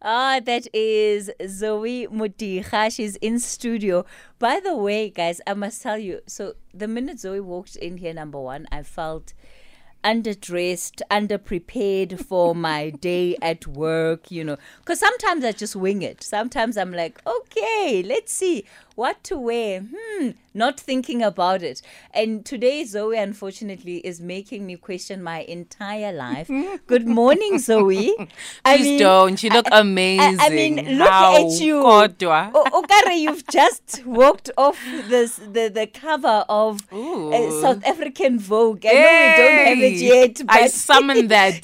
Ah, that is Zoe Modiga. She's in studio. By the way, guys, I must tell you. So the minute Zoe walked in here, number one, I felt underdressed, underprepared for my day at work, you know. Because sometimes I just wing it. Sometimes I'm like, okay, let's see what to wear. Hmm, not thinking about it. And today, Zoe, unfortunately, is making me question my entire life. Good morning, Zoe. Please don't. You look I- I- amazing. I, mean, look How at you. kodwa. O- Okare, you've just walked off this, the, the cover of uh, South African Vogue. I know we don't have it yet, but I summon that.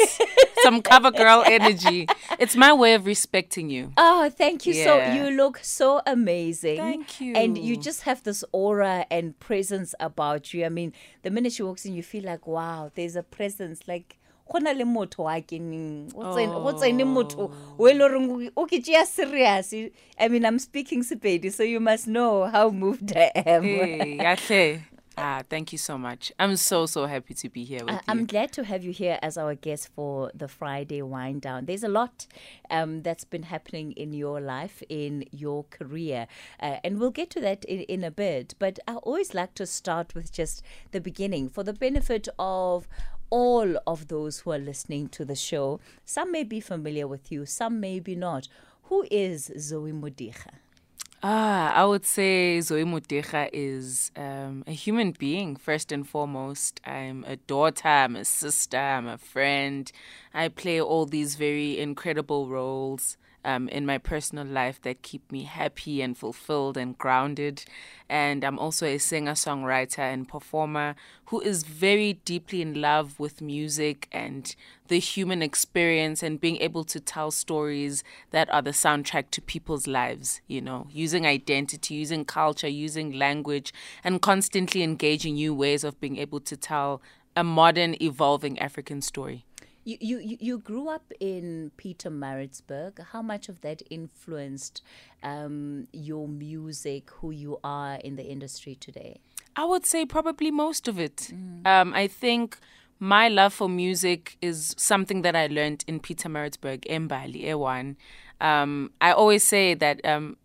Some cover girl energy. It's my way of respecting you. Oh, thank you. So Yeah. you look so amazing. Thank And you you. just have this aura and presence about you. I mean, the minute she walks in, you feel like, wow, there's a presence. Like, go na le motho wa keneng. Go tsene- go tsene motho oh. o e le goreng o ke tšea serious. I mean, I'm speaking Sepedi, so you must know how moved I am. Hey. Ah, thank you so much. I'm so so happy to be here with I- you. I'm glad to have you here as our guest for the Friday wind down. There's a lot um, that's been happening in your life, in your career, uh, and we'll get to that in, in a bit. But I always like to start with just the beginning for the benefit of all of those who are listening to the show. Some may be familiar with you, some may be not. Who is Zoe Modiga? Ah, I would say Zoe Modiga is um, a human being, first and foremost. I'm a daughter, I'm a sister, I'm a friend. I play all these very incredible roles um, in my personal life that keep me happy and fulfilled and grounded. And I'm also a singer, songwriter, and performer who is very deeply in love with music and the human experience and being able to tell stories that are the soundtrack to people's lives, you know, using identity, using culture, using language, and constantly engaging new ways of being able to tell a modern, evolving African story. You, you, you- grew up in Pietermaritzburg. How much of that influenced um, your music, who you are in the industry today? I would say probably most of it. Um, I think my love for music is something that I learned in Pietermaritzburg, Mbali, Ewan. Um, I always say that um,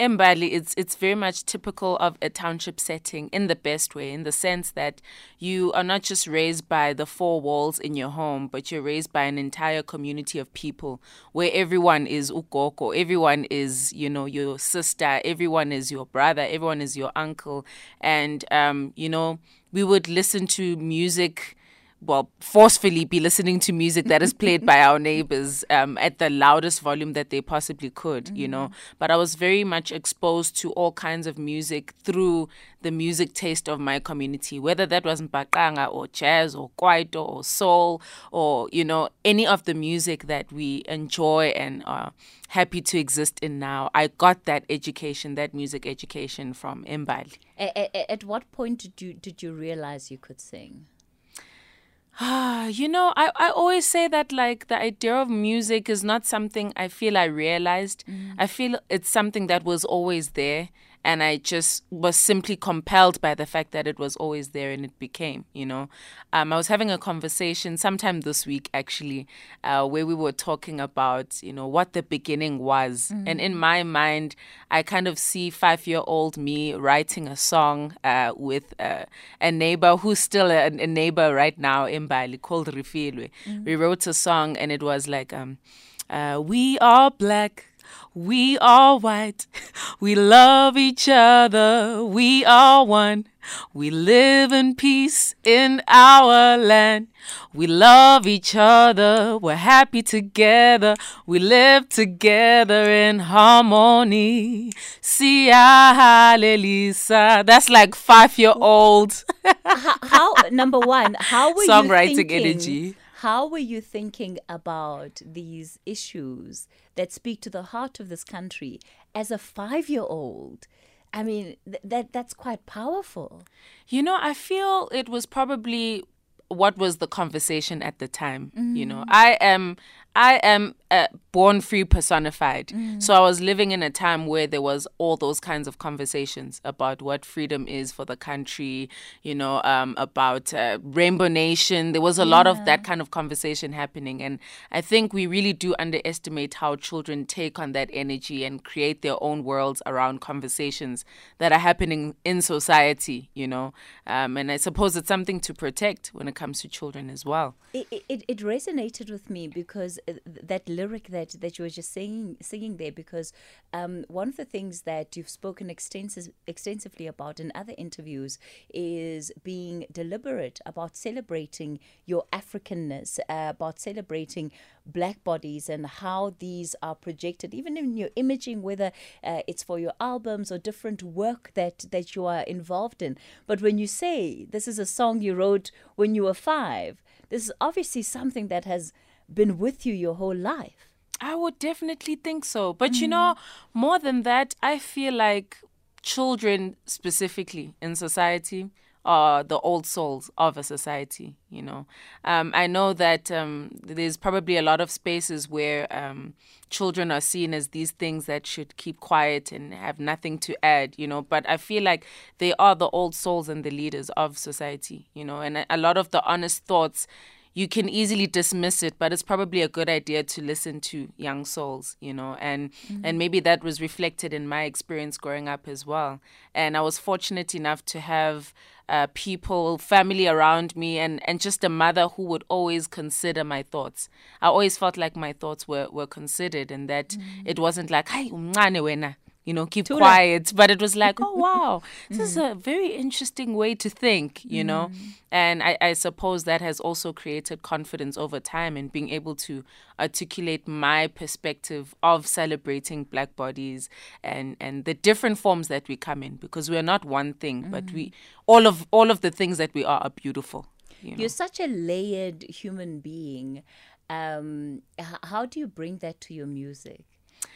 Mbali, it's it's very much typical of a township setting in the best way, in the sense that you are not just raised by the four walls in your home, but you're raised by an entire community of people where everyone is ukoko, everyone is you know your sister, everyone is your brother, everyone is your uncle, and um, you know we would listen to music well, forcefully be listening to music that is played by our neighbors um, at the loudest volume that they possibly could, you know. But I was very much exposed to all kinds of music through the music taste of my community, whether that was mbaqanga or jazz or kwaito or soul or, you know, any of the music that we enjoy and are happy to exist in now. I got that education, that music education from Mbali. A- a- a- at what point did you did you realize you could sing? Ah, you know, I, I always say that like the idea of music is not something I feel I realized. I feel it's something that was always there and I just was simply compelled by the fact that it was always there and it became, you know. Um, I was having a conversation sometime this week actually, uh, where we were talking about, you know, what the beginning was. And in my mind, I kind of see five year old me writing a song uh, with uh, a neighbor who's still a, a neighbor right now in Bali called Refilwe. We wrote a song and it was like, um, uh, We are black. We are white. We love each other. We are one. We live in peace in our land. We love each other. We're happy together. We live together in harmony. Sia Lisa. That's like five year old how, how number one how were you songwriting thinking, energy. how were you thinking about these issues that speak to the heart of this country as a five-year-old i mean th- that that's quite powerful You know, I feel it was probably what was the conversation at the time. You know, mm. I am I am uh, born free personified. So I was living in a time where there was all those kinds of conversations about what freedom is for the country, you know, um, about uh, Rainbow Nation. There was a lot of that kind of conversation happening. And I think we really do underestimate how children take on that energy and create their own worlds around conversations that are happening in society, you know. Um, and I suppose it's something to protect when it comes to children as well. It, it, it resonated with me because that lyric that, that you were just singing singing there because um, one of the things that you've spoken extensive, extensively about in other interviews is being deliberate about celebrating your Africanness, uh, about celebrating black bodies and how these are projected, even in your imaging, whether uh, it's for your albums or different work that, that you are involved in. But when you say this is a song you wrote when you were five, this is obviously something that has been with you your whole life. I would definitely think so. But you know, more than that, I feel like children specifically in society are the old souls of a society, you know. Um, I know that um, there's probably a lot of spaces where um, children are seen as these things that should keep quiet and have nothing to add, you know. But I feel like they are the old souls and the leaders of society, you know. And a, a lot of the honest thoughts you can easily dismiss it but it's probably a good idea to listen to young souls you know and and maybe that was reflected in my experience growing up as well. And i was fortunate enough to have uh, people family around me and and just a mother who would always consider my thoughts. I always felt like my thoughts were were considered and that it wasn't like hey umncane wena you know, keep quiet. But it was like, oh, wow, this is mm. a very interesting way to think, you know? Mm. And I, I suppose that has also created confidence over time in being able to articulate my perspective of celebrating black bodies and, and the different forms that we come in because we're not one thing, but we mm. all of all of the things that we are are beautiful. You know? You're such a layered human being. Um, how do you bring that to your music?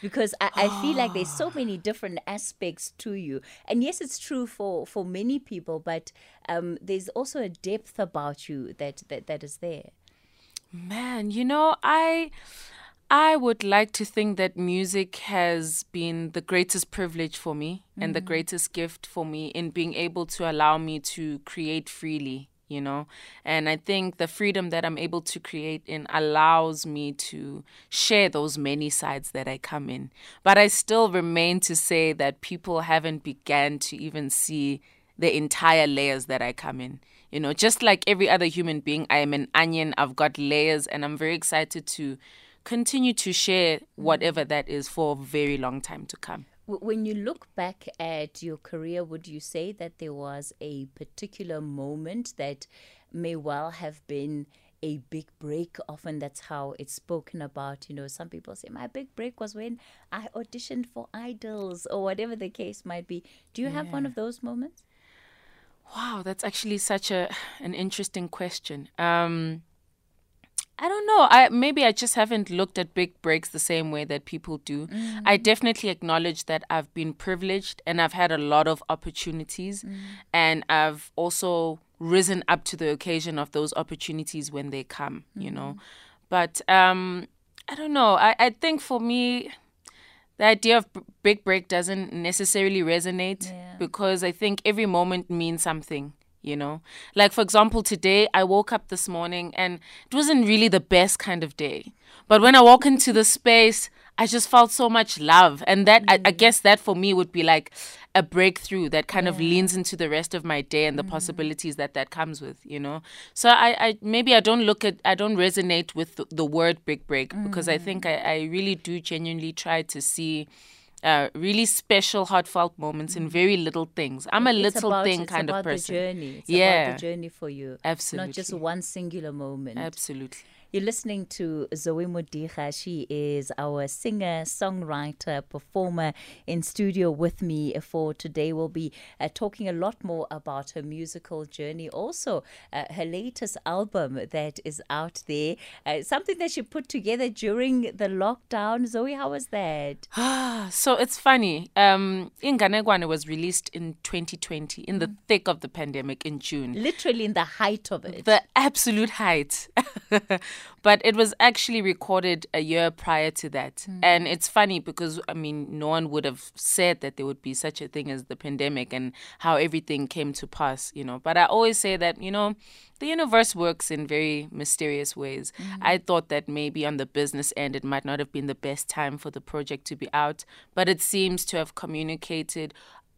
Because I, I feel like there's so many different aspects to you, and yes, it's true for for many people, but um, there's also a depth about you that that, that is there. Man, you know, I I would like to think that music has been the greatest privilege for me and the greatest gift for me in being able to allow me to create freely, you know. And I think the freedom that I'm able to create in allows me to share those many sides that I come in. But I still remain to say that people haven't began to even see the entire layers that I come in. You know, just like every other human being, I am an onion. I've got layers, and I'm very excited to continue to share whatever that is for a very long time to come. When you look back at your career, would you say that there was a particular moment that may well have been a big break? Often that's how it's spoken about. You know, some people say, My big break was when I auditioned for idols or whatever the case might be. Do you have one of those moments? Wow, that's actually such a an interesting question. Um, I don't know. I maybe I just haven't looked at big breaks the same way that people do. Mm. I definitely acknowledge that I've been privileged and I've had a lot of opportunities, mm. and I've also risen up to the occasion of those opportunities when they come. You know, mm-hmm. but um, I don't know. I I think for me, the idea of b- big break doesn't necessarily resonate Yeah. because I think every moment means something, you know? Like, for example, today I woke up this morning and it wasn't really the best kind of day. But when I walk into the space, I just felt so much love. And that, I, I mm. guess that for me would be like a breakthrough that kind of leans into the rest of my day and the mm-hmm. possibilities that that comes with, you know? So I, I maybe I don't look at, I don't resonate with the, the word big break because I think mm. I, I really do genuinely try to see uh, really special, heartfelt moments in very little things. I'm a It's little about- thing kind of about person. The journey. It's Yeah. about the journey for you. Absolutely. Not just one singular moment. Absolutely. You're listening to Zoe Modiga. She is our singer, songwriter, performer in studio with me for today. We'll be uh, talking a lot more about her musical journey. Also, uh, her latest album that is out there, uh, something that she put together during the lockdown. Zoe, how was that? so it's funny. Um, Inganekwane was released in 2020, in the thick of the pandemic in June. Literally in the height of it. the absolute height. but it was actually recorded a year prior to that. Mm. And it's funny because, I mean, no one would have said that there would be such a thing as the pandemic and how everything came to pass, you know. But I always say that, you know, the universe works in very mysterious ways. Mm-hmm. I thought that maybe on the business end, it might not have been the best time for the project to be out, but it seems to have communicated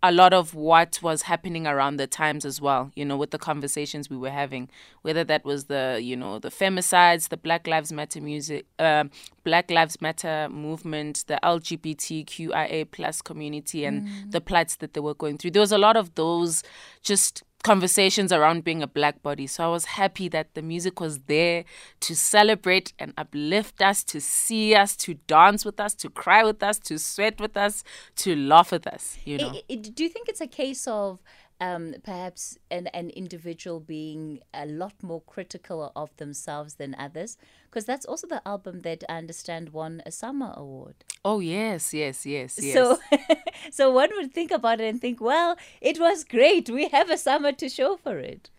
a lot of what was happening around the times as well, you know, with the conversations we were having, whether that was the, you know, the femicides, the Black Lives Matter music, uh, Black Lives Matter movement, the LGBTQIA plus community, and mm. the plights that they were going through. There was a lot of those just conversations around being a black body. So I was happy that the music was there to celebrate and uplift us, to see us, to dance with us, to cry with us, to sweat with us, to laugh with us. You know. Do you think it's a case of um, perhaps an, an individual being a lot more critical of themselves than others? Because that's also the album that I understand won a SAMA award. Oh yes, yes, yes, yes. So, so one would think about it and think, well, it was great. We have a SAMA to show for it.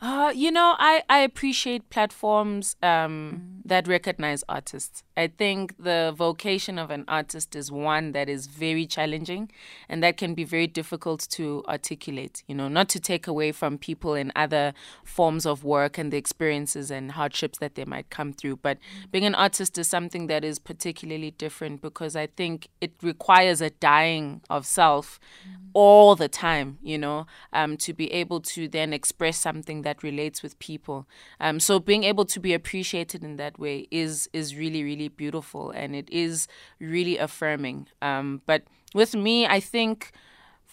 Uh, you know, I, I appreciate platforms um, mm. That recognize artists. I think the vocation of an artist is one that is very challenging and that can be very difficult to articulate. You know, not to take away from people in other forms of work and the experiences and hardships that they might come through. But being an artist is something that is particularly different because I think it requires a dying of self mm. all the time, you know, um, to be able to then express something that relates with people. Um, so being able to be appreciated in that way is is really really beautiful and it is really affirming. Um, but with me, I think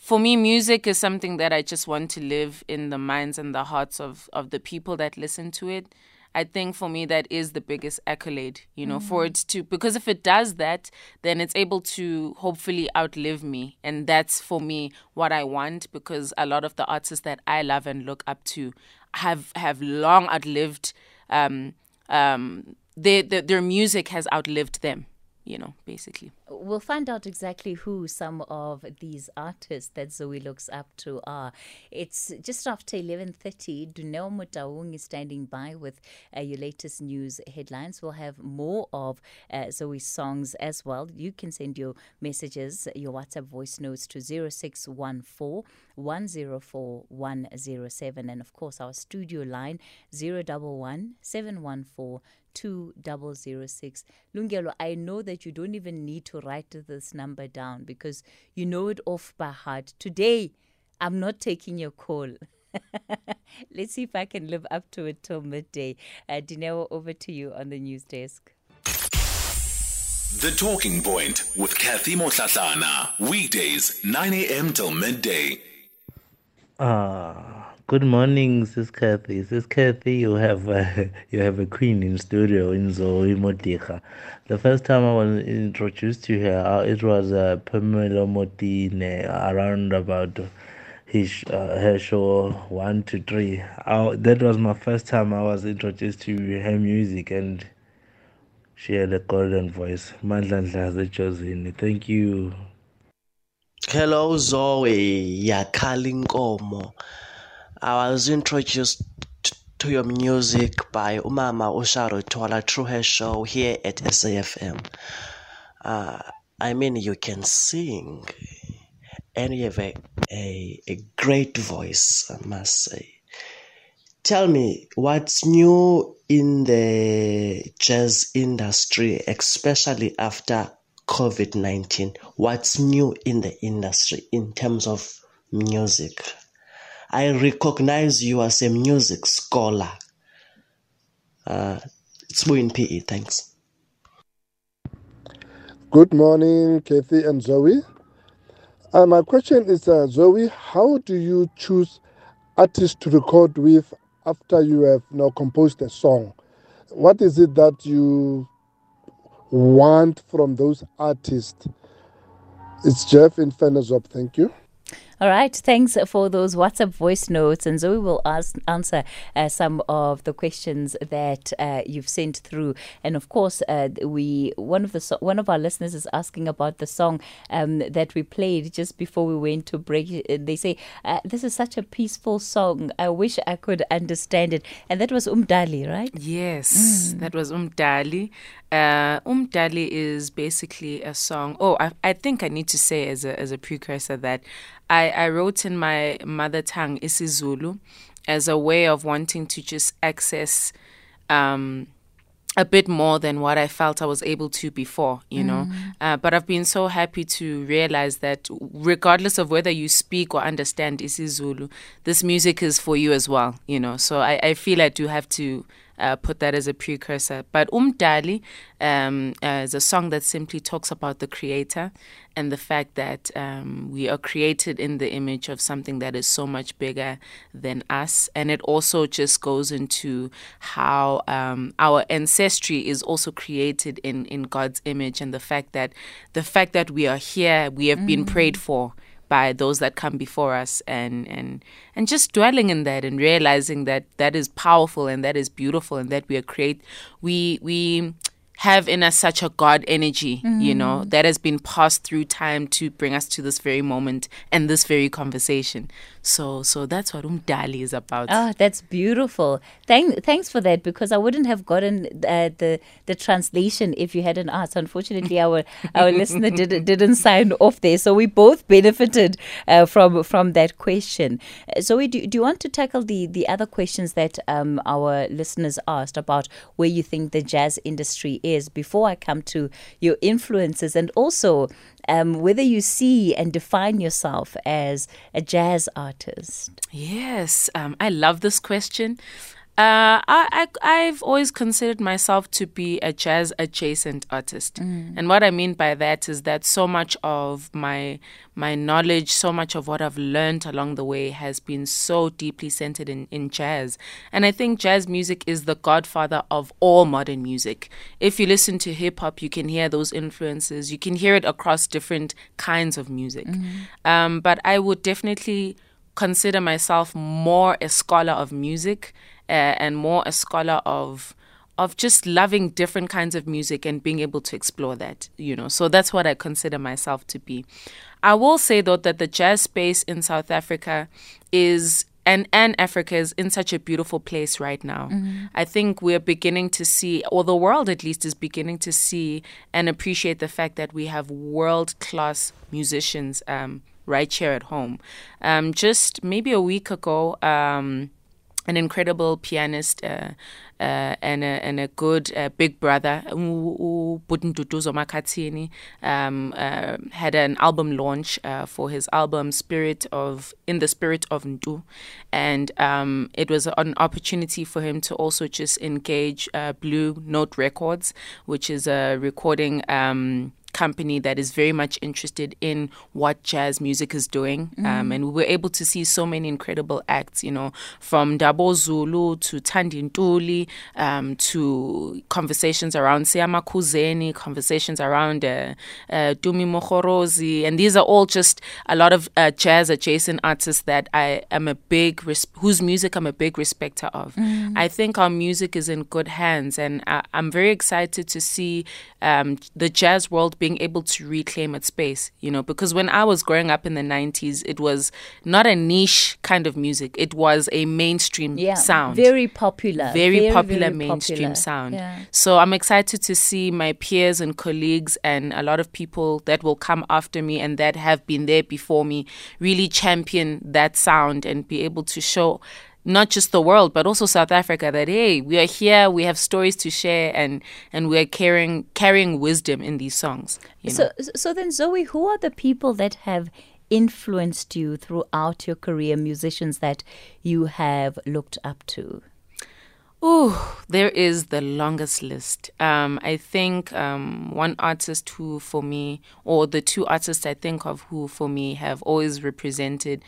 for me, music is something that I just want to live in the minds and the hearts of, of the people that listen to it. I think for me that is the biggest accolade, you know, mm-hmm. for it to because if it does that, then it's able to hopefully outlive me, and that's for me what I want because a lot of the artists that I love and look up to have have long outlived um, um, their, their their music has outlived them you know, basically. We'll find out exactly who some of these artists that Zoe looks up to are. It's just after 11.30. Dineo Motaung is standing by with uh, your latest news headlines. We'll have more of uh, Zoe's songs as well. You can send your messages, your WhatsApp voice notes to 0614 104 107. And of course, our studio line 011 714 2006. Lungelo, I know that you don't even need to write this number down because you know it off by heart. Today, I'm not taking your call. Let's see if I can live up to it till midday. Uh, Dineo, over to you on the news desk. The Talking Point with Kathy Motlatlana. Weekdays, 9 a.m. till midday. Ah. Good morning, Sis Kathy. Sis Kathy, you have a, you have a queen in studio in Zoe Modiga. The first time I was introduced to her, uh, it was uh, Pamela Motine around about his uh, her show one to three. I, that was my first time I was introduced to her music, and she had a golden voice. Mandla Ndlaze Thank you. Hello, Zoe. Yakalinkomo. I was introduced to your music by Umama Usharo Twala True Hair Show here at SAFM. Uh, I mean, you can sing and you have a, a, a great voice, I must say. Tell me, what's new in the jazz industry, especially after COVID 19? What's new in the industry in terms of music? I recognize you as a music scholar. Uh, it's in PE. Thanks. Good morning, Kathy and Zoe. Uh, my question is, uh, Zoe, how do you choose artists to record with after you have now composed a song? What is it that you want from those artists? It's Jeff in Fenerzop. Thank you. All right, thanks for those WhatsApp voice notes, and Zoe will ask, answer uh, some of the questions that uh, you've sent through. And of course, uh, we one of the so- one of our listeners is asking about the song um, that we played just before we went to break. They say uh, this is such a peaceful song. I wish I could understand it, and that was Umdali, right? Yes, that was Umdali. Uh, Umdali is basically a song. Oh, I, I think I need to say as a as a precursor that I, I wrote in my mother tongue isiZulu as a way of wanting to just access um, a bit more than what I felt I was able to before, you know. Uh, but I've been so happy to realize that regardless of whether you speak or understand isiZulu, this music is for you as well, you know. So I, I feel I do have to uh, put that as a precursor. But Umdali um, uh, is a song that simply talks about the creator and the fact that um, we are created in the image of something that is so much bigger than us. And it also just goes into how um, our ancestry is also created in, in God's image and the fact that the fact that we are here, we have been prayed for by those that come before us and and and just dwelling in that and realizing that that is powerful and that is beautiful and that we are create we we have in us such a god energy you mm. know that has been passed through time to bring us to this very moment and this very conversation so so that's what umdali is about Oh, that's beautiful. Thank, thanks for that because I wouldn't have gotten uh, the the translation if you hadn't asked. Unfortunately, our our listener didn't didn't sign off there, so we both benefited uh, from from that question. Zoe, do, do you want to tackle the the other questions that um, our listeners asked about where you think the jazz industry is before I come to your influences and also um, whether you see and define yourself as a jazz artist? Yes, um, I love this question. Uh, I, I I've always considered myself to be a jazz adjacent artist, and what I mean by that is that so much of my my knowledge, so much of what I've learned along the way has been so deeply centered in, in jazz, and I think jazz music is the godfather of all modern music. If you listen to hip hop, you can hear those influences. You can hear it across different kinds of music, um, but I would definitely consider myself more a scholar of music uh, and more a scholar of of just loving different kinds of music and being able to explore that you know so that's what i consider myself to be i will say though that the jazz space in south africa is and and Africa is in such a beautiful place right now. I think we're beginning to see, or the world at least is beginning to see and appreciate the fact that we have world class musicians um, right here at home. Um, just maybe a week ago, um, an incredible pianist uh, uh, and, a, and a good uh, big brother, Butuntutuzo Makhathini, um, uh, had an album launch uh, for his album Spirit of In the Spirit of Ntu," and um, it was an opportunity for him to also just engage uh, Blue Note Records, which is a recording. Um, company that is very much interested in what jazz music is doing. Um, and we were able to see so many incredible acts, you know, from Dabo Zulu to Thandi Ntuli um, to conversations around Siama Kuzeni, conversations around uh, uh, Dumi Mohorozi. And these are all just a lot of uh, jazz adjacent artists that I am a big, res- whose music I'm a big respecter of. I think our music is in good hands. And I- I'm very excited to see um, the jazz world being able to reclaim its space, you know, because when I was growing up in the 90s, it was not a niche kind of music, it was a mainstream Yeah, sound. very popular, Very, popular very mainstream popular. sound. Yeah. So I'm excited to see my peers and colleagues and a lot of people that will come after me and that have been there before me really champion that sound and be able to show not just the world but also South Africa that hey we are here we have stories to share and and we're carrying carrying wisdom in these songs you know? So, so then, Zoe, who are the people that have influenced you throughout your career, musicians that you have looked up to? Oh, there is the longest list. Um, I think um, one artist who, for me, or the two artists I think of who, for me, have always represented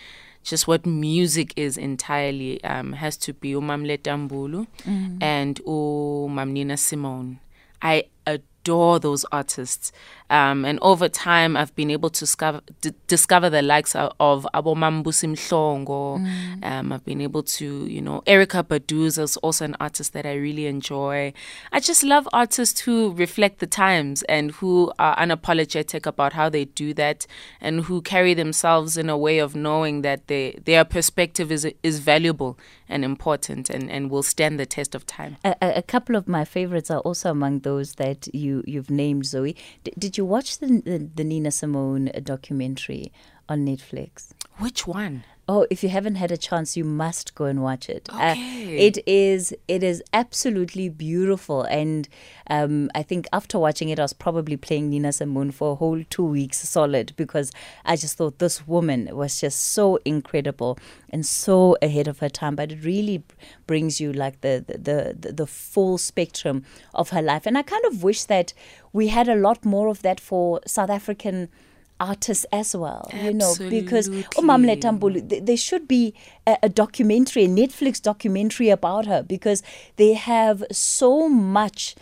just what music is entirely um, has to be Umam Letta Mbulu and Umam Nina Simone. I adore those artists. Um, and over time, I've been able to discover, d- discover the likes of, of Abomambusi Mhlongo. Mm. Um, I've been able to, you know, Erykah Badu's is also an artist that I really enjoy. I just love artists who reflect the times and who are unapologetic about how they do that and who carry themselves in a way of knowing that they, their perspective is, is valuable and important and, and will stand the test of time. A, a- couple of my favorites are also among those that you, you've named, Zoe. D- did you watch the, the, the Nina Simone documentary on Netflix? Which one? Oh, if you haven't had a chance, you must go and watch it. Uh, Okay. it is it is absolutely beautiful, and um, I think after watching it, I was probably playing Nina Simone for a whole two weeks solid because I just thought this woman was just so incredible and so ahead of her time. But it really brings you like the the the, the full spectrum of her life, and I kind of wish that we had a lot more of that for South African artists as well you know because umamle Absolutely. Tambulu, th- there should be a, a documentary a netflix documentary about her because they have so much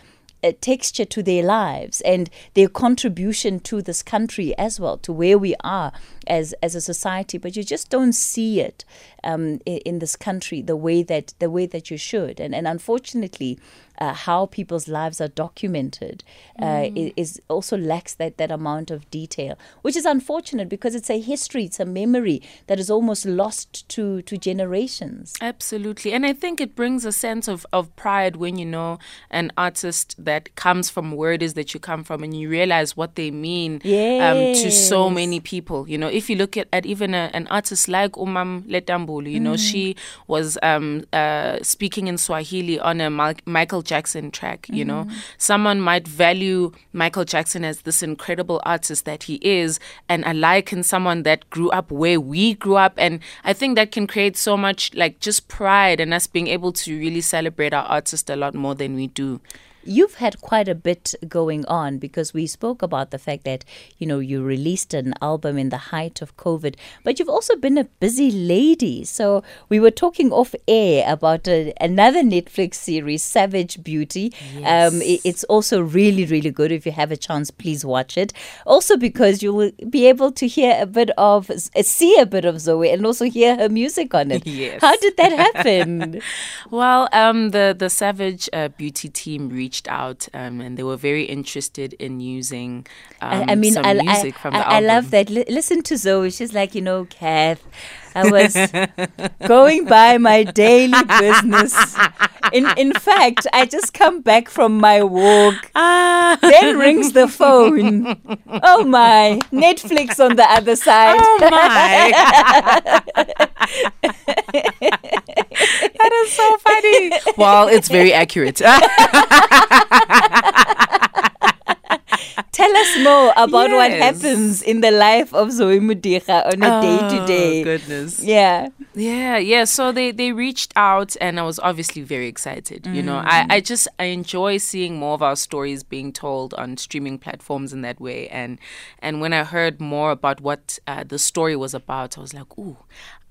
uh, texture to their lives and their contribution to this country as well to where we are as as a society but you just don't see it um, in, in this country the way that the way that you should and and unfortunately uh, how people's lives are documented uh, i- is also lacks that that amount of detail which is unfortunate because it's a history it's a memory that is almost lost to to generations Absolutely. And I think it brings a sense of, of pride when you know an artist that comes from where it is that you come from and you realize what they mean um, to so many people. You know, if you look at, at even a, an artist like Umam Letta Mbulu, you know, she was um, uh, speaking in Swahili on a Michael Jackson track, you know. Mm-hmm. Someone might value Michael Jackson as this incredible artist that he is and I in someone that grew up where we grew up and I think that can create so much like just pride and us being able to really celebrate our artist a lot more than we do. You've had quite a bit going on because we spoke about the fact that, you know, you released an album in the height of COVID, but you've also been a busy lady. So we were talking off air about a, another Netflix series, Savage Beauty. Um, i- it's also really, really good. If you have a chance, please watch it. Also, because you will be able to hear a bit of, see a bit of Zoe and also hear her music on it. Yes. How did that happen? Well, um, the the Savage uh, Beauty team reached out, um, and they were very interested in using um, I, I mean, some I, music I, from the I, I love that. Li- listen to Zoe. She's like, you know, Kath, I was going by my daily business. In in fact, I just come back from my walk. Ah. Then rings the phone. Oh my, Netflix on the other side. Oh my! that is so funny. Well, it's very accurate. Tell us more about what happens in the life of Zoe Modiga on a day to Oh, day. goodness. Yeah. Yeah, yeah. So they they reached out, and I was obviously very excited. You know, I I just I enjoy seeing more of our stories being told on streaming platforms in that way. And and when I heard more about what uh, the story was about, I was like, ooh.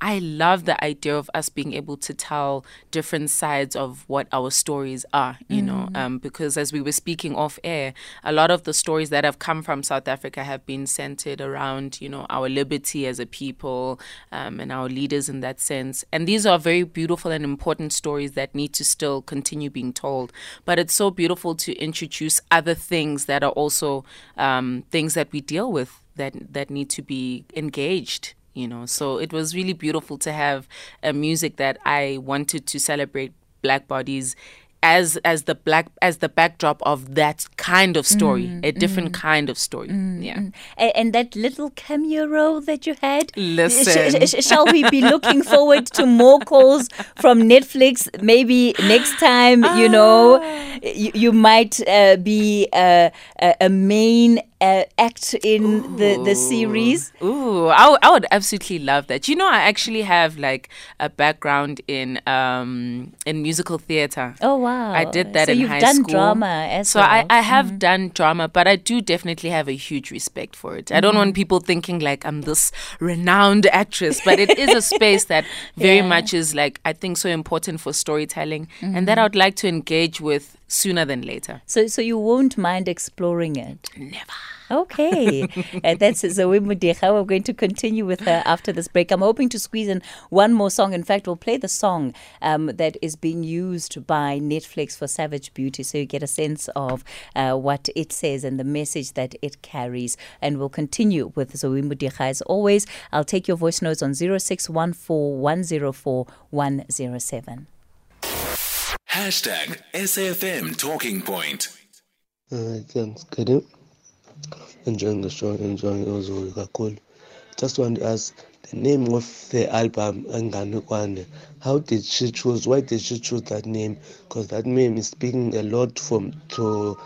I love the idea of us being able to tell different sides of what our stories are, you know, um, because as we were speaking off air, a lot of the stories that have come from South Africa have been centered around, you know, our liberty as a people um, and our leaders in that sense. And these are very beautiful and important stories that need to still continue being told. But it's so beautiful to introduce other things that are also um, things that we deal with that that need to be engaged you know so it was really beautiful to have a music that i wanted to celebrate black bodies as as the black as the backdrop of that kind of story a different kind of story yeah A- and that little cameo role that you had. Listen. Sh- sh- shall we be looking forward to more calls from Netflix? Maybe next time, you know, Ah. you, you might uh, be uh, a, a main uh, act in the, the series. Ooh, I, w- I would absolutely love that. You know, I actually have like a background in um in musical theater. Oh wow! I did that so in you've high done school. drama as so well. Mm-hmm. I, I have done drama, but I do definitely have a huge respect for it. I don't Mm-hmm. want people thinking like I'm this renowned actress, but it is a space that very Yeah. much is like I think so important for storytelling, and Mm-hmm. that I would like to engage with sooner than later. So, so you won't mind exploring it? Never. Okay, uh, that's Zoe Modiga. We're going to continue with her after this break. I'm hoping to squeeze in one more song. In fact, we'll play the song um, that is being used by Netflix for Savage Beauty, so you get a sense of uh, what it says and the message that it carries. And we'll continue with Zoe Modiga as always. I'll take your voice notes on 0614 104 107. Hashtag SAFM Talking Point. Alright, thanks. Good. Enjoying the show, enjoying Ozuri kakhulu. Just want to ask the name of the album Anganekwane. How did she choose? Why did she choose that name? Because that name is speaking a lot from to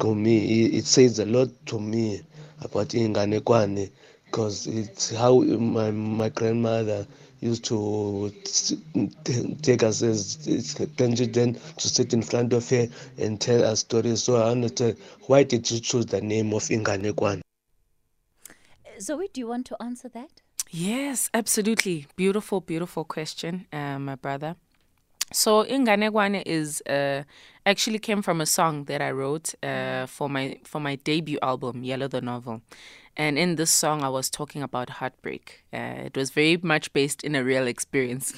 to me. It, it says a lot to me about Inganekwane because it's how my my grandmother used to take us as then to sit in front of her and tell us stories. So I understand why did you choose the name of Inganekwane? Zoe, do you want to answer that? Yes, absolutely. Beautiful, beautiful question, uh, my brother. So Inganekwane is uh, actually came from a song that I wrote uh, for my for my debut album, Yellow the Novel. And in this song, I was talking about heartbreak. Uh, it was very much based in a real experience,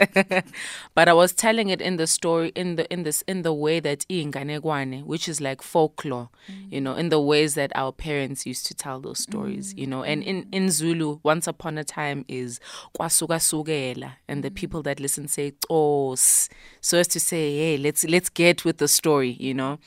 but I was telling it in the story, in the in this in the way that Inganekwane, which is like folklore, mm. you know, in the ways that our parents used to tell those stories, mm. you know. And in in Zulu, once upon a time is kwasuka sugela, and the people that listen say tos, so as to say, hey, let's let's get with the story, you know.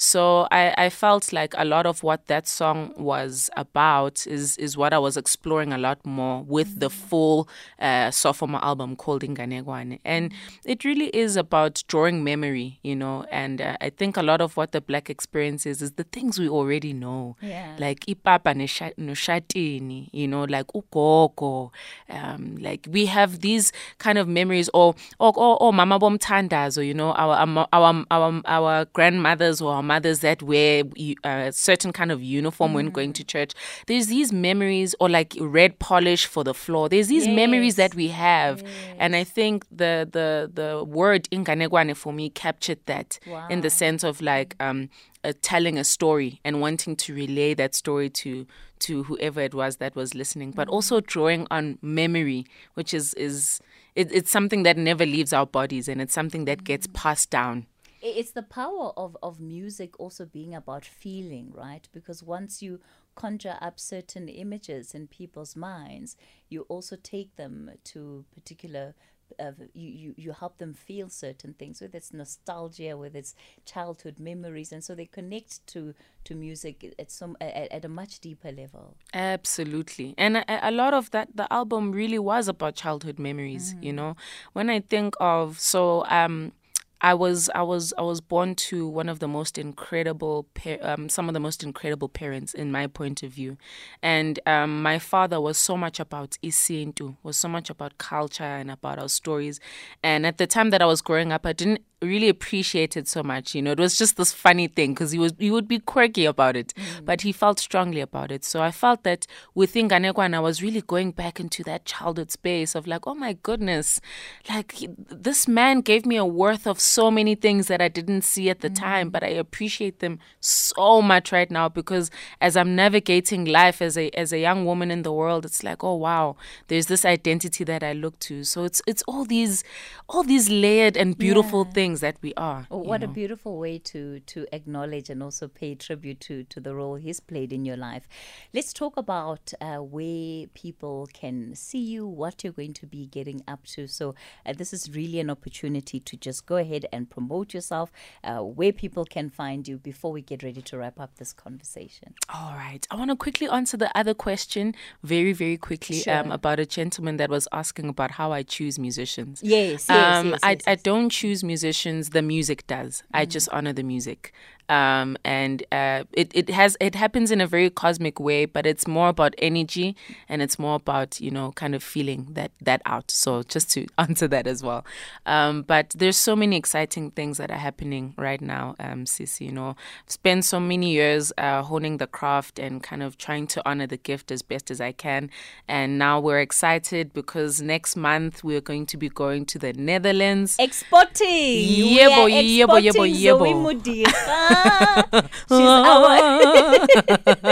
So I, I felt like a lot of what that song was about is is what I was exploring a lot more with the full uh, sophomore album called Inganekwane. And it really is about drawing memory, you know. And uh, I think a lot of what the black experience is is the things we already know, Yeah. like ipapa ne noshatini, you know, like Ukoko. Um, like we have these kind of memories, or or or, or mama bomtandazo, you know, our our our our, our grandmothers or our mothers that wear a certain kind of uniform when going to church. There's these memories, or like red polish for the floor. There's these memories that we have, and I think the the the word inganekwane for me captured that in the sense of like um uh, telling a story and wanting to relay that story to to whoever it was that was listening, but also drawing on memory, which is is it, it's something that never leaves our bodies and it's something that gets passed down. It's the power of, of music also being about feeling, right? Because once you conjure up certain images in people's minds, you also take them to particular. Uh, you, you you help them feel certain things, whether it's nostalgia, whether it's childhood memories, and so they connect to to music at some at, at a much deeper level. Absolutely. And a, a lot of that, the album really was about childhood memories, you know. When I think of, so, um, I was I was I was born to one of the most incredible pa- um, some of the most incredible parents in my point of view, and um, my father was so much about isintu, was so much about culture and about our stories, and at the time that I was growing up, I didn't really appreciated so much. You know, it was just this funny thing because he was he would be quirky about it, mm. but he felt strongly about it. So I felt that within Ganekwan, I was really going back into that childhood space of like, oh my goodness, like he- this man gave me a worth of so many things that I didn't see at the time, mm. but I appreciate them so much right now because as I'm navigating life as a as a young woman in the world, it's like, oh wow, there's this identity that I look to. So it's it's all these all these layered and beautiful things that we are. Oh, what a beautiful way to to acknowledge and also pay tribute to to the role he's played in your life. Let's talk about uh, where people can see you, what you're going to be getting up to. So uh, this is really an opportunity to just go ahead and promote yourself, uh, where people can find you before we get ready to wrap up this conversation. All right. I want to quickly answer the other question very, very quickly um, about a gentleman that was asking about how I choose musicians. Yes, yes, um, yes, I, yes, I don't choose musicians, the music does. I mm. just honor the music. Um, and uh, it it has it happens in a very cosmic way, but it's more about energy and it's more about you know kind of feeling that that out. So just to answer that as well, um, but there's so many exciting things that are happening right now, um, Sissy. You know, spent so many years uh, honing the craft and kind of trying to honor the gift as best as I can, and now we're excited because next month we're going to be going to the Netherlands. Exporting. Yebo, yebo, yebo, yebo. Zoe Modiga. She's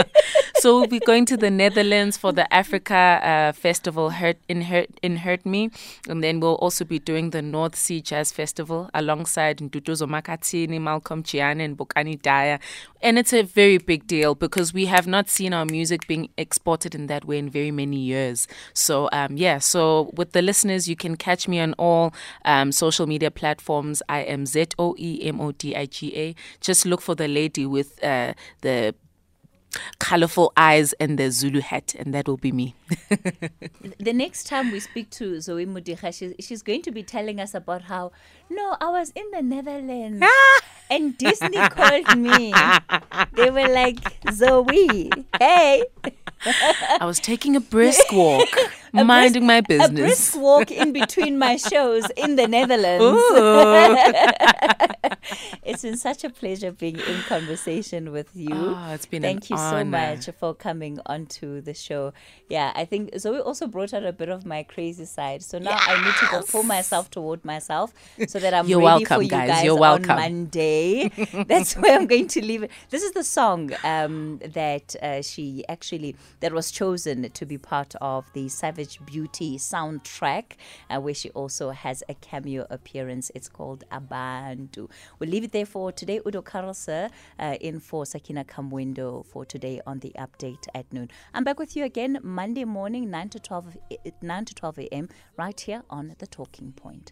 so we'll be going to the Netherlands for the Africa uh, Festival Hurt in Hurt in Hertme, and then we'll also be doing the North Sea Jazz Festival alongside Nduduzo Makhathini, Malcolm Jiyane, and Bokani Dyer. And it's a very big deal because we have not seen our music being exported in that way in very many years. So um, yeah, so with the listeners, you can catch me on all um, social media platforms. I am Z O E M O D I G A. Just look for the lady with uh, the colorful eyes and the Zulu hat, and that will be me. the next time we speak to Zoe Modiga, she's, she's going to be telling us about how, no, I was in the Netherlands and Disney called me. They were like, Zoe, hey. I was taking a brisk walk, minding my business. A brisk walk in between my shows in the Netherlands. It's been such a pleasure being in conversation with you. Oh, it's been an Thank you so much for coming onto the show. Yeah, I think Zoe also brought out a bit of my crazy side. So now I need to go pull myself toward myself so that I'm You're ready welcome, for you guys. guys You're on. Monday. That's where I'm going to leave it. This is the song um, that uh, she actually that was chosen to be part of the Savage Beauty soundtrack, uh, where she also has a cameo appearance. It's called Abantu. We'll leave it there for today. Udo Karlser uh, in for Sakina Kamwendo for today on the update at noon. I'm back with you again Monday morning, 9 to 12, 9 to 12 a.m. right here on the Talking Point.